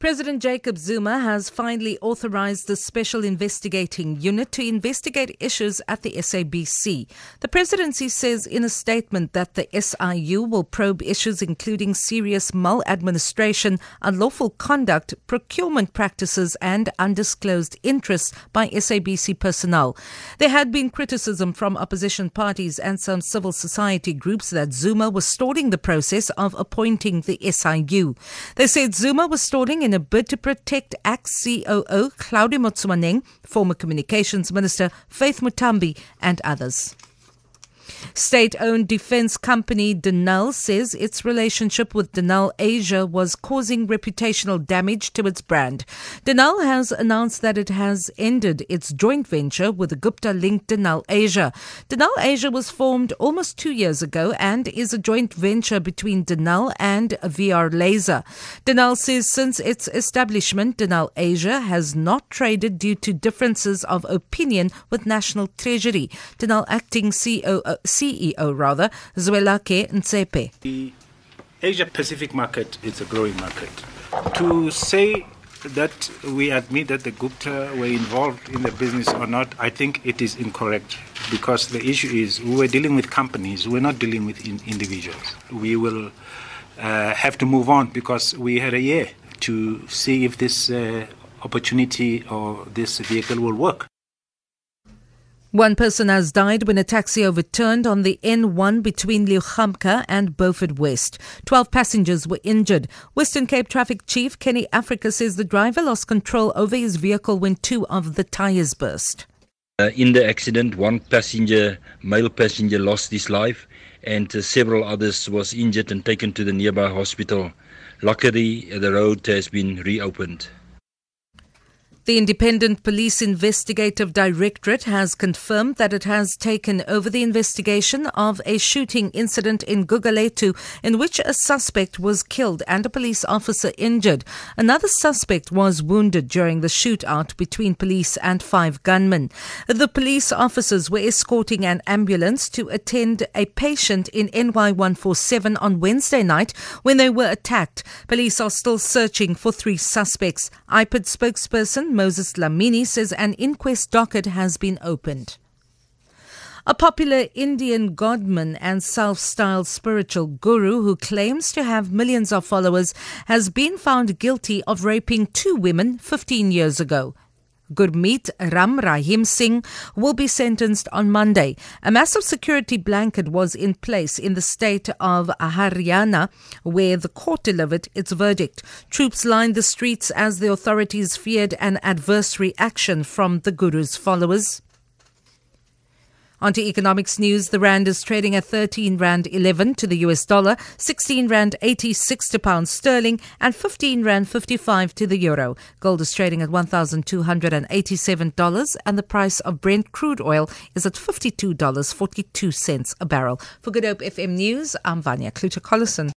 President Jacob Zuma has finally authorized the Special Investigating Unit to investigate issues at the SABC. The presidency says in a statement that the SIU will probe issues including serious maladministration, unlawful conduct, procurement practices, and undisclosed interests by SABC personnel. There had been criticism from opposition parties and some civil society groups that Zuma was stalling the process of appointing the SIU. They said Zuma was stalling in a bid to protect ex COO Hlaudi Motsoeneng, former Communications Minister Faith Muthambi, and others. State owned defense company Denel says its relationship with Denel Asia was causing reputational damage to its brand. Denel has announced that it has ended its joint venture with the Gupta linked Denel Asia. Denel Asia was formed almost two years ago and is a joint venture between Denel and VR Laser. Denel says since its establishment, Denel Asia has not traded due to differences of opinion with National Treasury. Denel acting CEO CEO rather, Zwelakhe Ntshepe. The Asia Pacific market is a growing market. To say that we admit that the Gupta were involved in the business or not, I think it is incorrect because the issue is we were dealing with companies, we're not dealing with in- individuals. We will uh, have to move on because we had a year to see if this uh, opportunity or this vehicle will work. One person has died when a taxi overturned on the N1 between Leeugamka and Beaufort West. Twelve passengers were injured. Western Cape Traffic Chief Kenny Africa says the driver lost control over his vehicle when two of the tires burst. Uh, in the accident, one passenger, male passenger, lost his life, and uh, several others was injured and taken to the nearby hospital. Luckily, the road has been reopened. The Independent Police Investigative Directorate has confirmed that it has taken over the investigation of a shooting incident in Gugulethu in which a suspect was killed and a police officer injured. Another suspect was wounded during the shootout between police and five gunmen. The police officers were escorting an ambulance to attend a patient in NY147 on Wednesday night when they were attacked. Police are still searching for three suspects. IPID spokesperson Moses Dlamini says an inquest docket has been opened. A popular Indian godman and self styled spiritual guru who claims to have millions of followers has been found guilty of raping two women 15 years ago. Gurmeet Ram Rahim Singh will be sentenced on Monday. A massive security blanket was in place in the state of Haryana where the court delivered its verdict. Troops lined the streets as the authorities feared an adverse reaction from the Guru's followers. On to economics news. The Rand is trading at 13 Rand 11 to the US dollar, 16 Rand 86 to pound sterling, and 15 Rand 55 to the euro. Gold is trading at $1,287, and the price of Brent crude oil is at $52.42 a barrel. For Good Hope FM News, I'm Vanya Kluter-Collison.